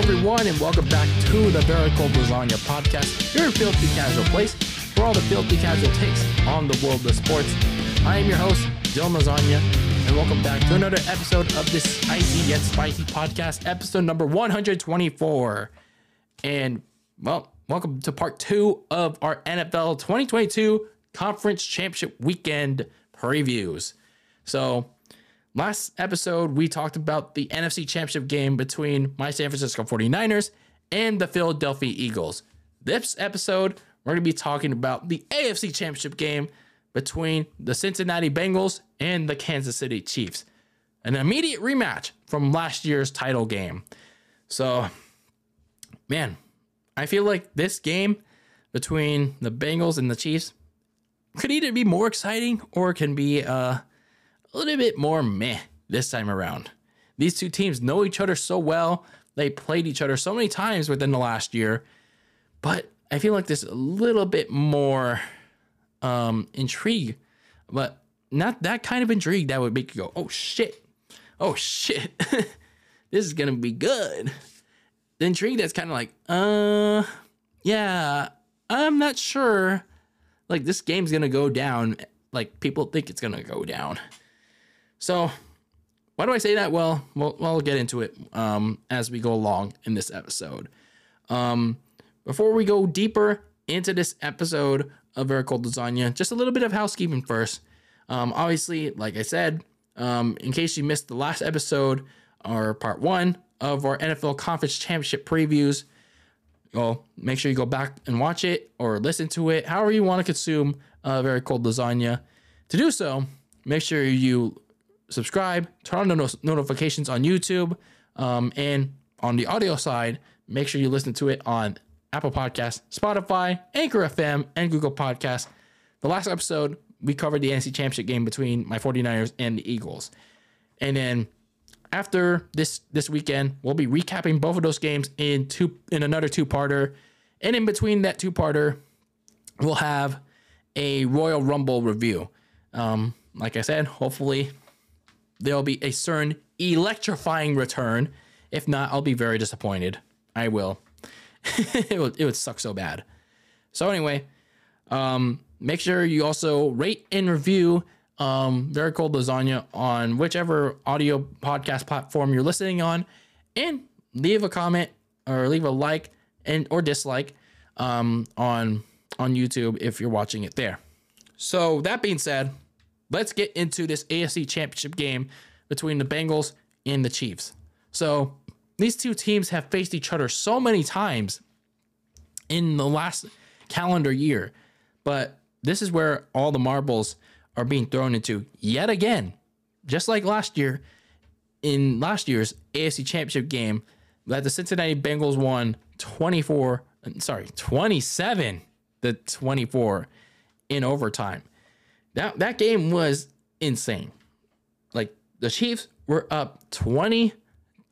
everyone, and welcome back to the Very Cold Lasagna podcast, your filthy casual place for all the filthy casual takes on the world of sports. I am your host, Dylan Lasagna, and welcome back to another episode of this icy yet spicy podcast, episode number 124. And, well, welcome to part two of our NFL 2022 Conference Championship Weekend previews. So, Last episode, we talked about the NFC Championship game between my San Francisco 49ers and the Philadelphia Eagles. This episode, we're going to be talking about the AFC Championship game between the Cincinnati Bengals and the Kansas City Chiefs. An immediate rematch from last year's title game. So, man, I feel like this game between the Bengals and the Chiefs could either be more exciting or can be uh a little bit more meh this time around. These two teams know each other so well. They played each other so many times within the last year, but I feel like there's a little bit more um, intrigue, but not that kind of intrigue that would make you go, "Oh shit, oh shit, this is gonna be good." The intrigue that's kind of like, uh, yeah, I'm not sure. Like this game's gonna go down. Like people think it's gonna go down. So, why do I say that? Well, we'll, we'll get into it um, as we go along in this episode. Um, before we go deeper into this episode of Very Cold Lasagna, just a little bit of housekeeping first. Um, obviously, like I said, um, in case you missed the last episode or part one of our NFL Conference Championship previews, well, make sure you go back and watch it or listen to it, however you want to consume uh, Very Cold Lasagna. To do so, make sure you subscribe, turn on the no- notifications on YouTube, um, and on the audio side, make sure you listen to it on Apple Podcasts, Spotify, Anchor FM, and Google Podcasts. The last episode, we covered the NFC Championship game between my 49ers and the Eagles. And then after this this weekend, we'll be recapping both of those games in two in another two-parter. And in between that two-parter, we'll have a Royal Rumble review. Um, like I said, hopefully there'll be a certain electrifying return. If not, I'll be very disappointed. I will. it, would, it would suck so bad. So, anyway, um, make sure you also rate and review um, Very Cold Lasagna on whichever audio podcast platform you're listening on, and leave a comment or leave a like and or dislike um, on on YouTube if you're watching it there. So that being said, let's get into this AFC Championship game between the Bengals and the Chiefs. So these two teams have faced each other so many times in the last calendar year, but this is where all the marbles are being thrown into yet again. Just like last year, in last year's AFC Championship game, that the Cincinnati Bengals won 24, sorry, 27 to 24 in overtime. That that game was insane. Like the Chiefs were up 20,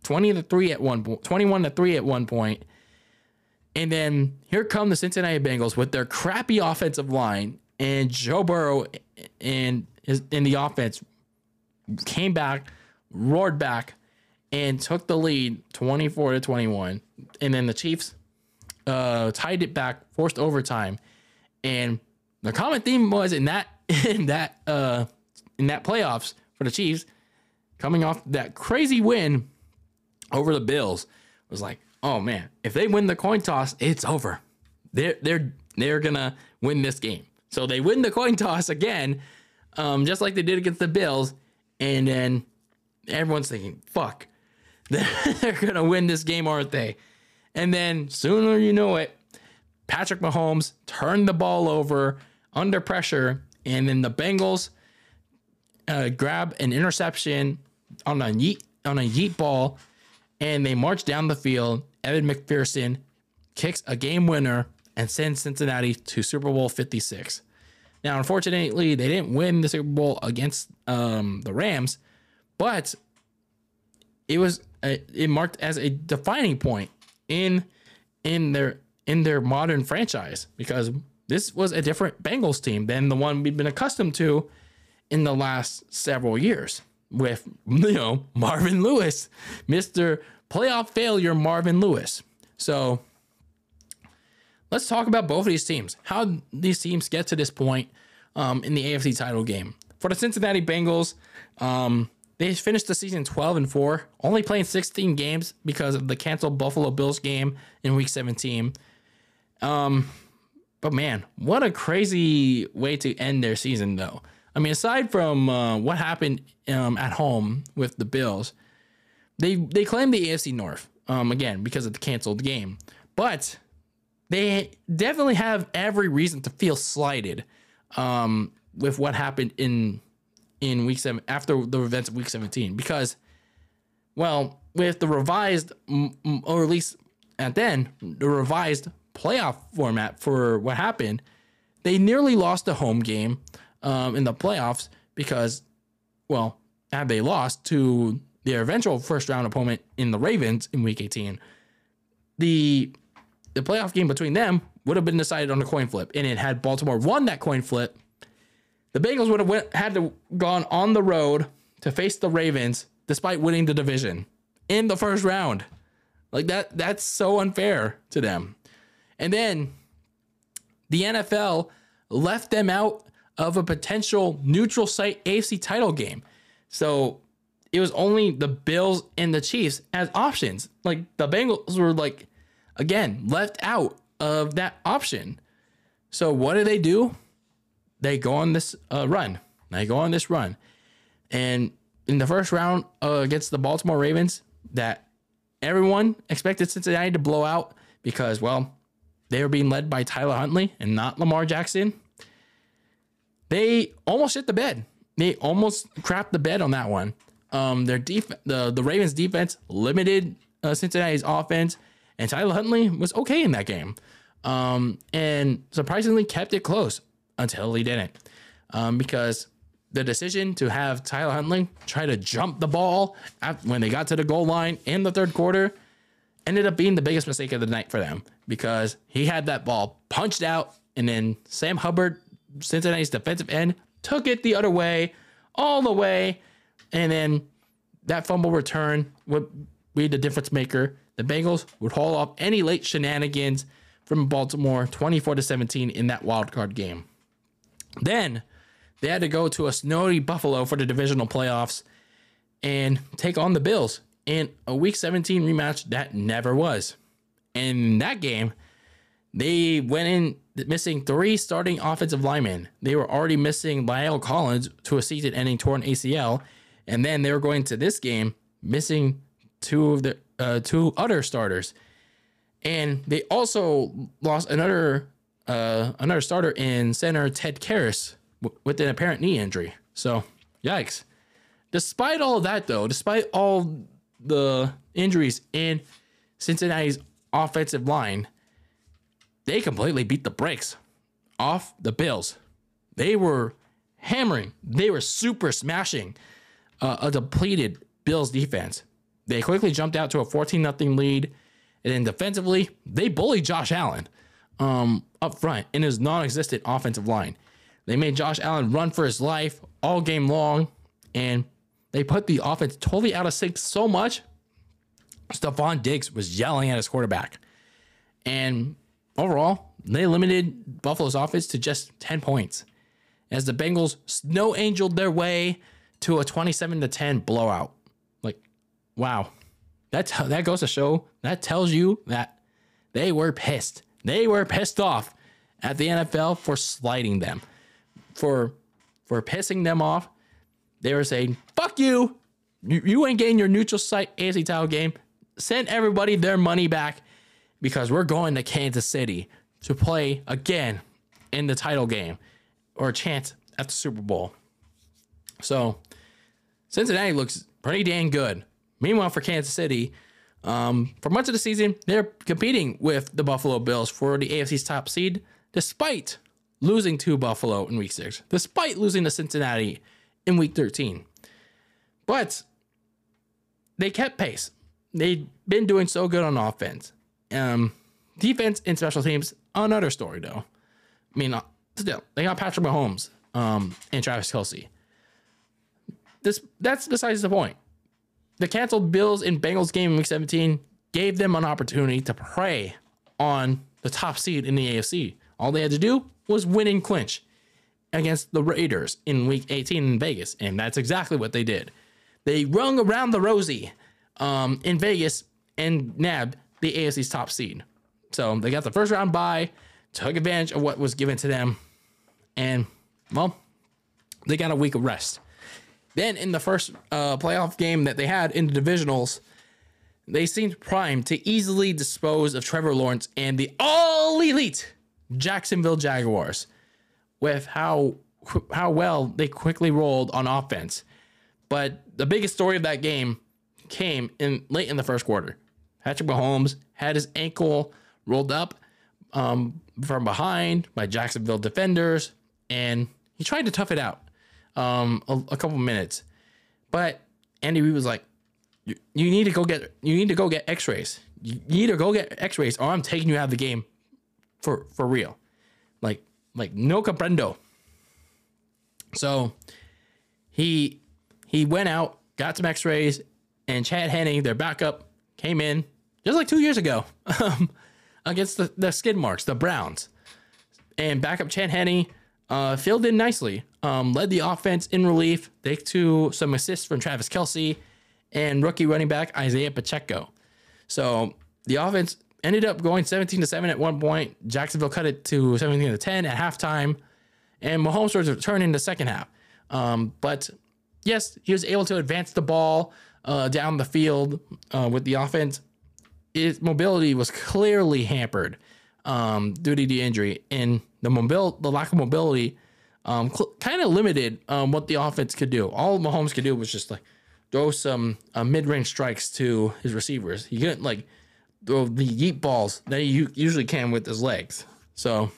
20 to 3 at one point, 21 to 3 at one point. And then here come the Cincinnati Bengals with their crappy offensive line and Joe Burrow and his in the offense came back, roared back, and took the lead 24 to 21. And then the Chiefs uh, tied it back, forced overtime. And the common theme was in that in that uh in that playoffs for the Chiefs, coming off that crazy win over the Bills, was like, oh man, if they win the coin toss, it's over. They're they're they're gonna win this game. So they win the coin toss again, um, just like they did against the Bills, and then everyone's thinking, fuck, they're gonna win this game, aren't they? And then sooner you know it, Patrick Mahomes turned the ball over under pressure and then the Bengals uh, grab an interception on a yeet on a yeet ball, and they march down the field. Evan McPherson kicks a game winner and sends Cincinnati to Super Bowl 56. Now, unfortunately, they didn't win the Super Bowl against um, the Rams, but it was a, it marked as a defining point in in their in their modern franchise because this was a different Bengals team than the one we've been accustomed to in the last several years with, you know, Marvin Lewis, Mr. playoff failure Marvin Lewis. So let's talk about both of these teams. How these teams get to this point um, in the AFC title game. For the Cincinnati Bengals, um, they finished the season 12 and 4, only playing 16 games because of the canceled Buffalo Bills game in week 17. Um, but man, what a crazy way to end their season, though. I mean, aside from uh, what happened um, at home with the Bills, they they claim the AFC North um, again because of the canceled game, but they definitely have every reason to feel slighted um, with what happened in in week seven after the events of week 17 because well with the revised or at least at then the revised playoff format for what happened they nearly lost a home game um, in the playoffs because well had they lost to their eventual first round opponent in the ravens in week 18 the the playoff game between them would have been decided on a coin flip and it had baltimore won that coin flip the Bengals would have went, had to gone on the road to face the Ravens despite winning the division in the first round. Like that that's so unfair to them. And then the NFL left them out of a potential neutral site AFC title game. So it was only the Bills and the Chiefs as options. Like the Bengals were like again left out of that option. So what do they do? they go on this uh, run. They go on this run. And in the first round uh, against the Baltimore Ravens, that everyone expected Cincinnati to blow out because, well, they were being led by Tyler Huntley and not Lamar Jackson. They almost hit the bed. They almost crapped the bed on that one. Um, their def- the the Ravens defense limited uh, Cincinnati's offense, and Tyler Huntley was okay in that game, um, and surprisingly kept it close until he didn't. Um, because the decision to have Tyler Huntley try to jump the ball when they got to the goal line in the third quarter ended up being the biggest mistake of the night for them because he had that ball punched out and then Sam Hubbard, Cincinnati's defensive end, took it the other way, all the way, and then that fumble return would be the difference maker. The Bengals would haul off any late shenanigans from Baltimore 24 to 17 in that wild card game. Then they had to go to a snowy Buffalo for the divisional playoffs and take on the Bills in a week 17 rematch that never was. In that game, they went in missing three starting offensive linemen. They were already missing La'el Collins to a season ending torn ACL. And then they were going to this game missing two of the uh, two other starters. And they also lost another uh, another starter in center Ted Karras w- with an apparent knee injury. So, yikes. Despite all that, though, despite all the injuries in Cincinnati's offensive line, they completely beat the brakes off the Bills. They were hammering, they were super smashing uh, a depleted Bills defense. They quickly jumped out to a 14 0 lead. And then defensively, they bullied Josh Allen um, up front in his non existent offensive line. They made Josh Allen run for his life all game long, and they put the offense totally out of sync so much. Stefon Diggs was yelling at his quarterback. And overall, they limited Buffalo's offense to just 10 points as the Bengals snow angeled their way to a 27 to 10 blowout. Like, wow. That, that goes to show, that tells you that they were pissed. They were pissed off at the NFL for sliding them, for for pissing them off. They were saying, "Fuck you! You, you ain't getting your neutral site AFC title game. Send everybody their money back because we're going to Kansas City to play again in the title game or a chance at the Super Bowl." So Cincinnati looks pretty dang good. Meanwhile, for Kansas City, um, for much of the season, they're competing with the Buffalo Bills for the AFC's top seed, despite losing to Buffalo in week six, despite losing to Cincinnati in week 13. But they kept pace. They've been doing so good on offense. Um, defense and special teams, another story, though. I mean, uh, still, they got Patrick Mahomes um, and Travis Kelce. This That's besides the point the canceled Bills and Bengals game in week 17 gave them an opportunity to prey on the top seed in the AFC. All they had to do was win and clinch against the Raiders in week 18 in Vegas. And that's exactly what they did. They rung around the rosy um, in Vegas and nabbed the AFC's top seed. So they got the first round bye, took advantage of what was given to them, and well, they got a week of rest. Then in the first uh, playoff game that they had in the divisionals, they seemed primed to easily dispose of Trevor Lawrence and the all elite Jacksonville Jaguars with how how well they quickly rolled on offense. But the biggest story of that game came in late in the first quarter. Patrick Mahomes had his ankle rolled up um, from behind by Jacksonville defenders, and he tried to tough it out um, a, a couple minutes. But Andy Reid was like, you, need to go get you need to go get X-rays. You need to go get X-rays, or I'm taking you out of the game for for real. Like like no comprendo. So he he went out, got some X-rays, and Chad Henne, their backup, came in just like two years ago um, against the, the skid marks, the Browns. And backup Chad Henne uh, filled in nicely, um, led the offense in relief, thanks to some assists from Travis Kelce and rookie running back Isaiah Pacheco. So the offense ended up going 17 to 7 at one point. Jacksonville cut it to 17 to 10 at halftime. And Mahomes started to turn in the second half. Um, but yes, he was able to advance the ball uh, down the field uh, with the offense. His mobility was clearly hampered um, due to the injury, and the mobil- the lack of mobility um, cl- kind of limited um, what the offense could do. All Mahomes could do was just like throw some uh, mid-range strikes to his receivers. He couldn't like the yeet balls that he usually can with his legs. So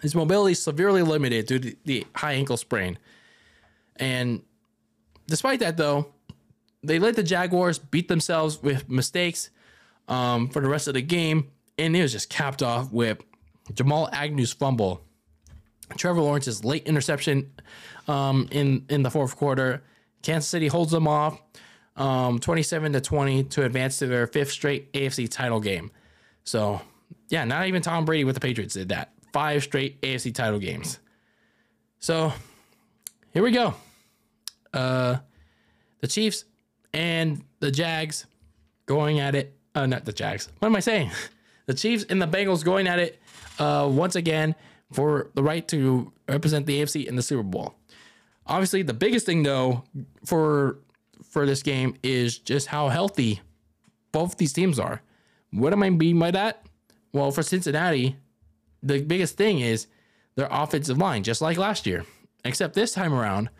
his mobility is severely limited due to the high ankle sprain. And despite that, though, they let the Jaguars beat themselves with mistakes um, for the rest of the game, and it was just capped off with Jamal Agnew's fumble, Trevor Lawrence's late interception um, in in the fourth quarter. Kansas City holds them off, um, 27 to 20 to advance to their fifth straight AFC title game. So, yeah, not even Tom Brady with the Patriots did that. Five straight AFC title games. So, here we go. Uh, the Chiefs and the Jags going at it. Uh, not the Jags. What am I saying? The Chiefs and the Bengals going at it uh, once again for the right to represent the AFC in the Super Bowl. Obviously, the biggest thing though for for this game is just how healthy both these teams are. What am I mean by that? Well, for Cincinnati, the biggest thing is their offensive line, just like last year. Except this time around,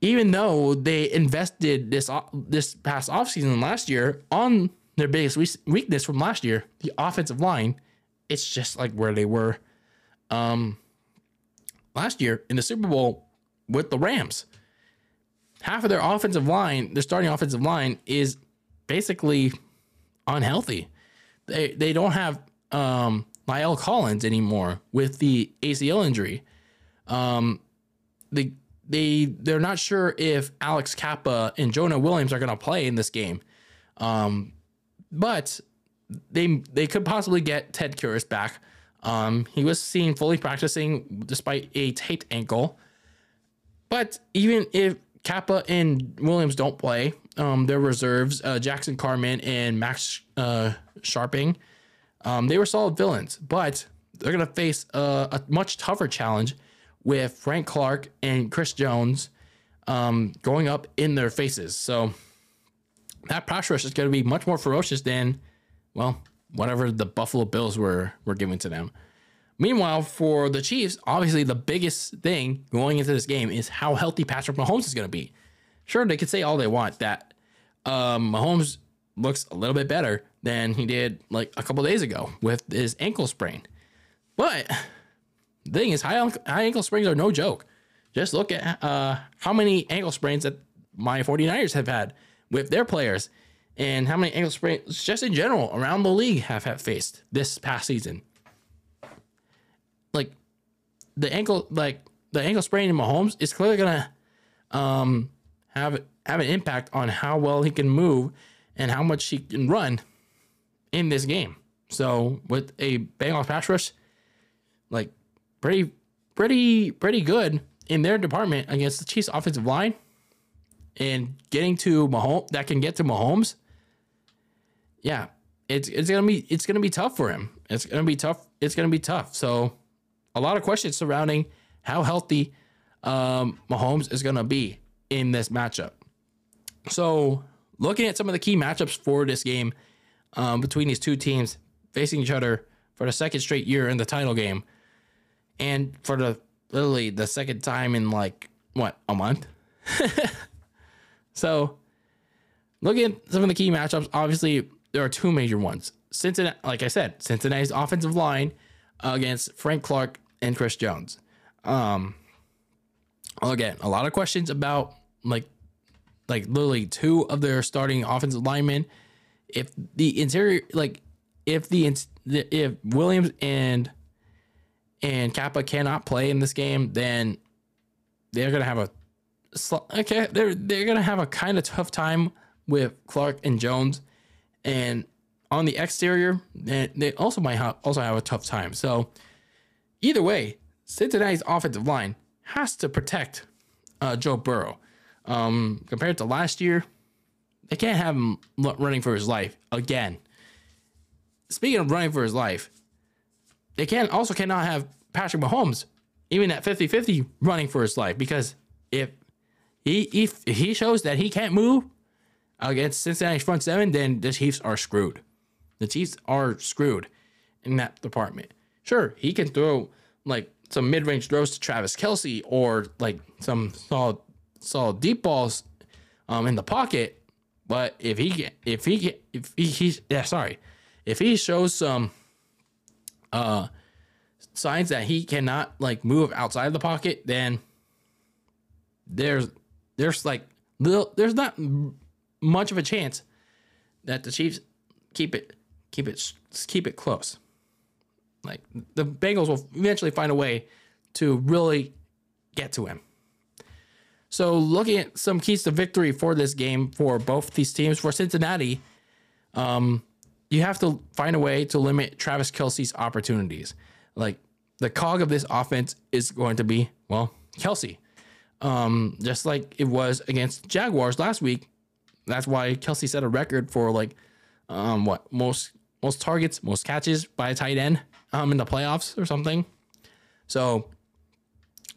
even though they invested this this past offseason last year on their biggest weakness from last year, the offensive line, it's just like where they were um, last year in the Super Bowl with the Rams. Half of their offensive line, their starting offensive line, is basically unhealthy. They they don't have um, La'el Collins anymore with the ACL injury. Um, the they they're not sure if Alex Cappa and Jonah Williams are going to play in this game, um, but they they could possibly get Ted Karras back. Um, he was seen fully practicing despite a taped ankle. But even if Cappa and Williams don't play, um, their reserves, uh, Jackson Carman and Max uh, Scharping, um, they were solid villains. But they're going to face a, a much tougher challenge with Frank Clark and Chris Jones um, going up in their faces. So that pass rush is going to be much more ferocious than, well, whatever the Buffalo Bills were were giving to them. Meanwhile, for the Chiefs, obviously the biggest thing going into this game is how healthy Patrick Mahomes is going to be. Sure, they could say all they want that um, Mahomes looks a little bit better than he did like a couple days ago with his ankle sprain, but the thing is, high, high ankle sprains are no joke. Just look at uh, how many ankle sprains that my 49ers have had with their players and how many ankle sprains just in general around the league have, have faced this past season. The ankle, like the ankle sprain in Mahomes is clearly gonna um, have have an impact on how well he can move and how much he can run in this game. So with a Bengals pass rush, like pretty, pretty, pretty good in their department against the Chiefs offensive line, and getting to Mahomes that can get to Mahomes. Yeah, it's it's gonna be it's gonna be tough for him. It's gonna be tough. It's gonna be tough. So a lot of questions surrounding how healthy um, Mahomes is gonna be in this matchup. So looking at some of the key matchups for this game um, between these two teams facing each other for the second straight year in the title game, and for the literally the second time in like what a month. so looking at some of the key matchups, obviously there are two major ones. Cincinnati, like I said, Cincinnati's offensive line against Frank Clark and Chris Jones. Um, again, a lot of questions about like like literally two of their starting offensive linemen. If the interior, like if the if Williams and and Cappa cannot play in this game, then they're gonna have a okay. They're they're gonna have a kind of tough time with Clark and Jones, and on the exterior, they also might have also have a tough time. So either way, Cincinnati's offensive line has to protect uh, Joe Burrow. Um, compared to last year, they can't have him running for his life again. Speaking of running for his life, they can also cannot have Patrick Mahomes even at 50-50 running for his life because if he if he shows that he can't move against Cincinnati's front seven, then the Chiefs are screwed. The Chiefs are screwed in that department. Sure, he can throw like some mid-range throws to Travis Kelce or like some solid solid deep balls um, in the pocket. But if he if he if he, he yeah sorry if he shows some uh signs that he cannot like move outside of the pocket, then there's there's like little there's not much of a chance that the Chiefs keep it keep it keep it close. Like the Bengals will eventually find a way to really get to him. So, looking at some keys to victory for this game for both these teams, for Cincinnati, um, you have to find a way to limit Travis Kelce's opportunities. Like the cog of this offense is going to be, well, Kelce. Um, just like it was against Jaguars last week. That's why Kelce set a record for like um, what most most targets, most catches by a tight end um, in the playoffs or something. So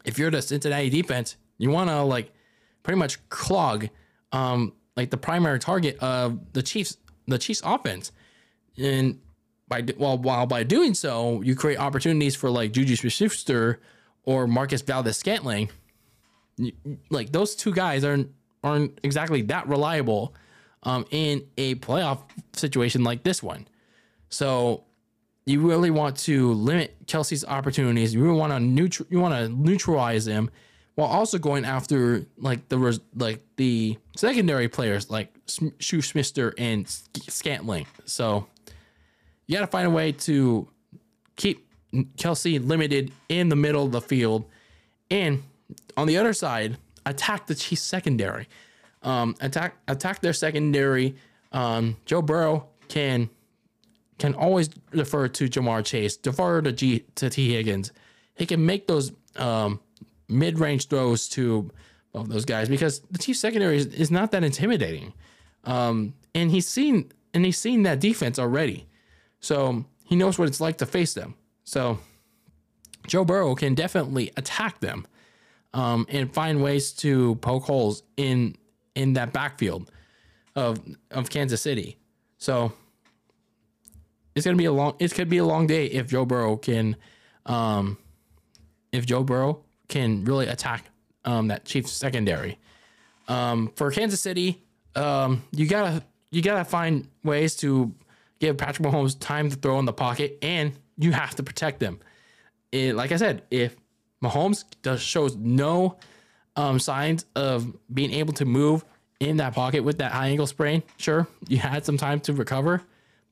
if you're the Cincinnati defense, you want to like pretty much clog um like the primary target of the Chiefs the Chiefs offense. And by well while by doing so, you create opportunities for like Juju Smith-Schuster or Marquez Valdes-Scantling. Like those two guys aren't aren't exactly that reliable um, in a playoff situation like this one. So you really want to limit Kelce's opportunities. You really want to neutral. You want to neutralize him while also going after like the like the secondary players like Smith-Schuster and Scantling. So you got to find a way to keep Kelce limited in the middle of the field, and on the other side, attack the Chiefs secondary. Um, attack attack their secondary. Um, Joe Burrow can can always defer to Ja'Marr Chase, defer to G to Tee Higgins. He can make those um, mid range throws to both those guys because the Chiefs secondary is, is not that intimidating. Um, and he's seen and he's seen that defense already. So he knows what it's like to face them. So Joe Burrow can definitely attack them um, and find ways to poke holes in in that backfield of of Kansas City. So it's gonna be a long. It could be a long day if Joe Burrow can, um, if Joe Burrow can really attack um, that Chiefs secondary. Um, for Kansas City, um, you gotta you gotta find ways to give Patrick Mahomes time to throw in the pocket, and you have to protect them. It, like I said, if Mahomes does shows no um, signs of being able to move in that pocket with that high ankle sprain, sure, you had some time to recover.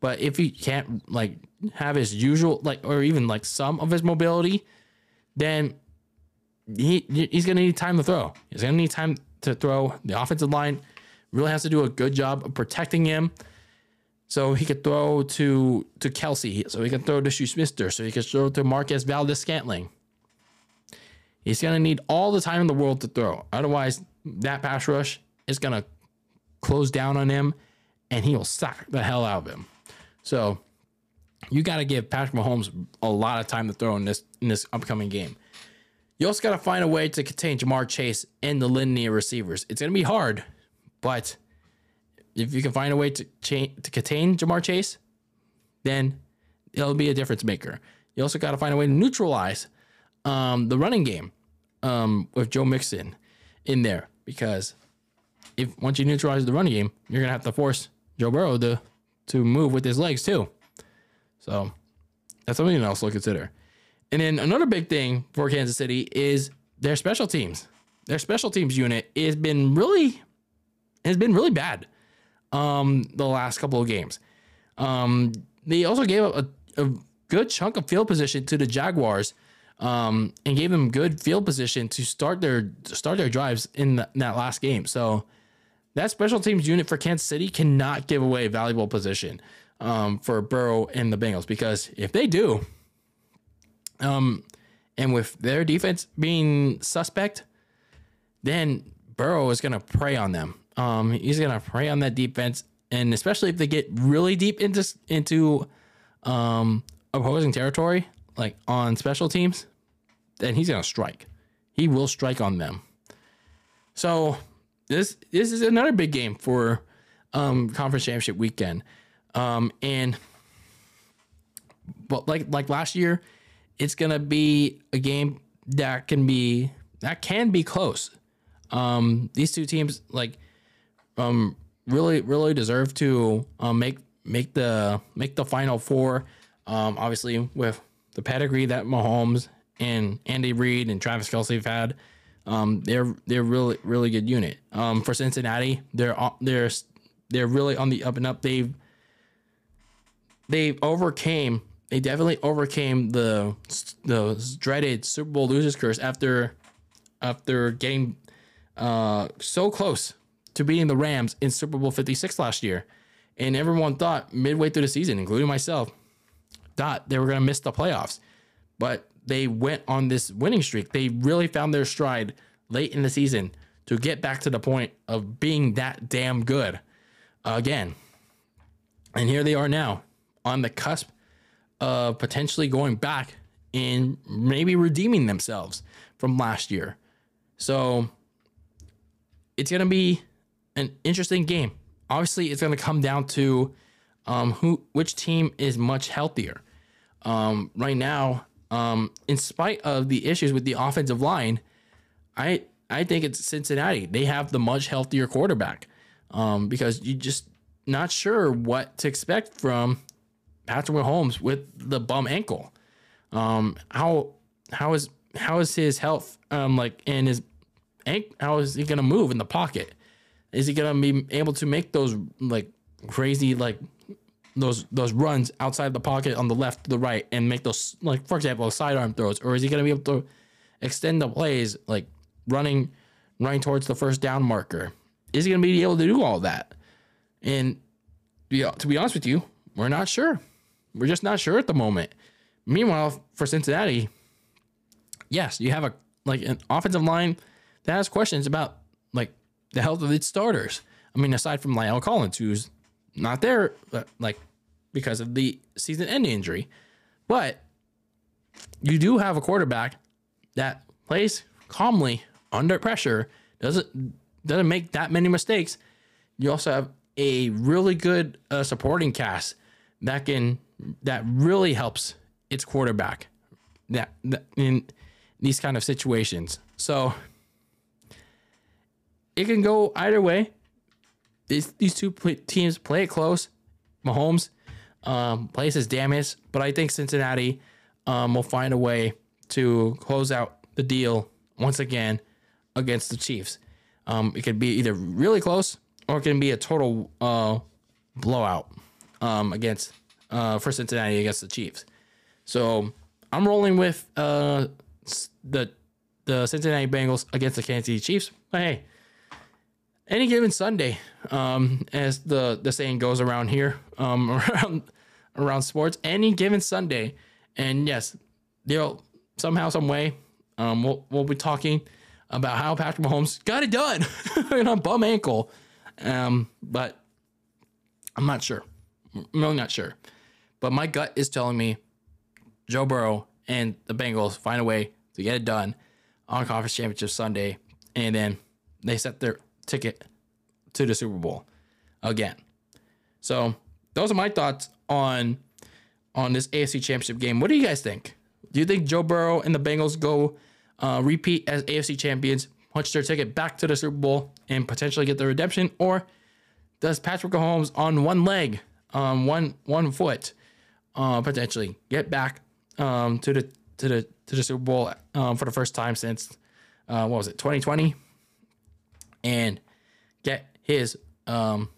But if he can't like have his usual like or even like some of his mobility, then he he's gonna need time to throw. He's gonna need time to throw. The offensive line really has to do a good job of protecting him. So he could throw to to Kelce, so he can throw to Smith, so he can throw to Marquez Valdes Scantling. He's gonna need all the time in the world to throw. Otherwise, that pass rush is gonna close down on him, and he will suck the hell out of him. So you got to give Patrick Mahomes a lot of time to throw in this in this upcoming game. You also got to find a way to contain Ja'Marr Chase and the litany receivers. It's going to be hard, but if you can find a way to cha- to contain Ja'Marr Chase, then it'll be a difference maker. You also got to find a way to neutralize um, the running game um, with Joe Mixon in there because if once you neutralize the running game, you're gonna have to force Joe Burrow to to move with his legs too. So that's something else to consider. And then another big thing for Kansas City is their special teams. Their special teams unit has been really has been really bad um, the last couple of games. Um, they also gave up a, a, good chunk of field position to the Jaguars um, and gave them good field position to start their start their drives in, the, in that last game. So that special teams unit for Kansas City cannot give away valuable position um, for Burrow and the Bengals because if they do, um, and with their defense being suspect, then Burrow is going to prey on them. Um, he's going to prey on that defense, and especially if they get really deep into into um, opposing territory, like on special teams, then he's going to strike. He will strike on them. So this this is another big game for um, conference championship weekend. Um, and but like like last year, it's gonna be a game that can be that can be close. Um, these two teams like um really really deserve to um, make make the make the final four. Um, obviously with the pedigree that Mahomes and Andy Reid and Travis Kelce have had, um, they're they're really really good unit. Um, for Cincinnati, they're they're they're really on the up and up. They've they overcame they definitely overcame the the dreaded Super Bowl losers curse after after getting uh, so close to beating the Rams in Super Bowl 56 last year. And everyone thought midway through the season, including myself, thought they were going to miss the playoffs. But they went on this winning streak. They really found their stride late in the season to get back to the point of being that damn good again. And here they are now on the cusp of potentially going back and maybe redeeming themselves from last year. So it's going to be an interesting game. Obviously, it's going to come down to um, who, which team is much healthier. Um, right now, um, in spite of the issues with the offensive line, I I think it's Cincinnati. They have the much healthier quarterback um, because you're just not sure what to expect from Patrick Mahomes with the bum ankle. Um, how how is how is his health um like and his ankle? How is he gonna move in the pocket? Is he gonna be able to make those like crazy like those those runs outside the pocket on the left to the right and make those like for example sidearm throws, or is he gonna be able to extend the plays like running running towards the first down marker? Is he gonna be able to do all that? And yeah, to be honest with you, we're not sure. We're just not sure at the moment. Meanwhile, for Cincinnati, yes, you have a like an offensive line that has questions about like the health of its starters. I mean, aside from La'el Collins, who's not there, like because of the season-ending injury, but you do have a quarterback that plays calmly under pressure, doesn't doesn't make that many mistakes. You also have a really good uh, supporting cast that can that really helps its quarterback that, that in these kind of situations. So it can go either way. These these two teams play it close. Mahomes um, plays his damage, but I think Cincinnati um, will find a way to close out the deal once again against the Chiefs. Um, it could be either really close or it can be a total uh, blowout um, against uh, for Cincinnati against the Chiefs. So I'm rolling with uh, the the Cincinnati Bengals against the Kansas City Chiefs. But hey, any given Sunday, um, as the the saying goes around here, um, around around sports, any given Sunday, and yes, they'll somehow, some way, um, we'll we'll be talking about how Patrick Mahomes got it done in a bum ankle, um, but I'm not sure, I'm really not sure, but my gut is telling me Joe Burrow and the Bengals find a way to get it done on Conference Championship Sunday, and then they set their ticket to the Super Bowl again. So those are my thoughts on on this AFC Championship game. What do you guys think? Do you think Joe Burrow and the Bengals go uh, repeat as AFC champions, punch their ticket back to the Super Bowl, and potentially get the redemption, or does Patrick Mahomes on one leg, um, one one foot, uh, potentially get back um, to the to the to the Super Bowl um, for the first time since uh, what was it 2020, and get his um,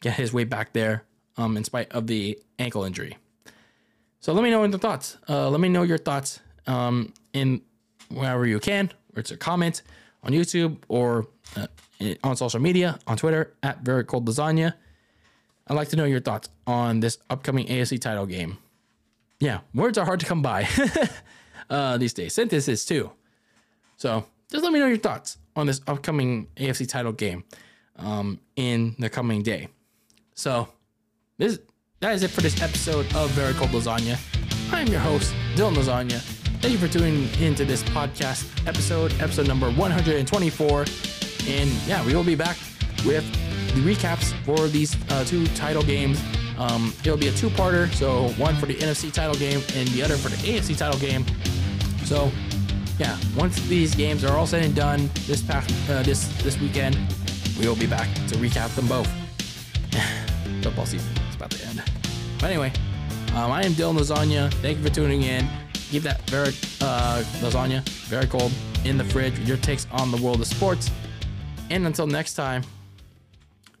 get his way back there um, in spite of the ankle injury. So let me know in the thoughts. Uh, let me know your thoughts um, in wherever you can, or it's a comment on YouTube or uh, on social media, on Twitter at Very Cold Lasagna. I'd like to know your thoughts on this upcoming AFC title game. Yeah, words are hard to come by uh, these days. Sentences too. So just let me know your thoughts on this upcoming AFC title game um, in the coming day. So this that is it for this episode of Very Cold Lasagna. I'm your host, Dylan Lasagna. Thank you for tuning into this podcast episode, episode number 124. And yeah, we will be back with the recaps for these uh, two title games. Um, it'll be a two-parter, so one for the NFC title game and the other for the AFC title game. So yeah, once these games are all said and done this past uh, this this weekend, we will be back to recap them both. Football season about end. But anyway, um, I am Dylan Lasagna. Thank you for tuning in. Keep that very uh, lasagna very cold in the fridge. Your takes on the world of sports. And until next time,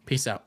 peace out.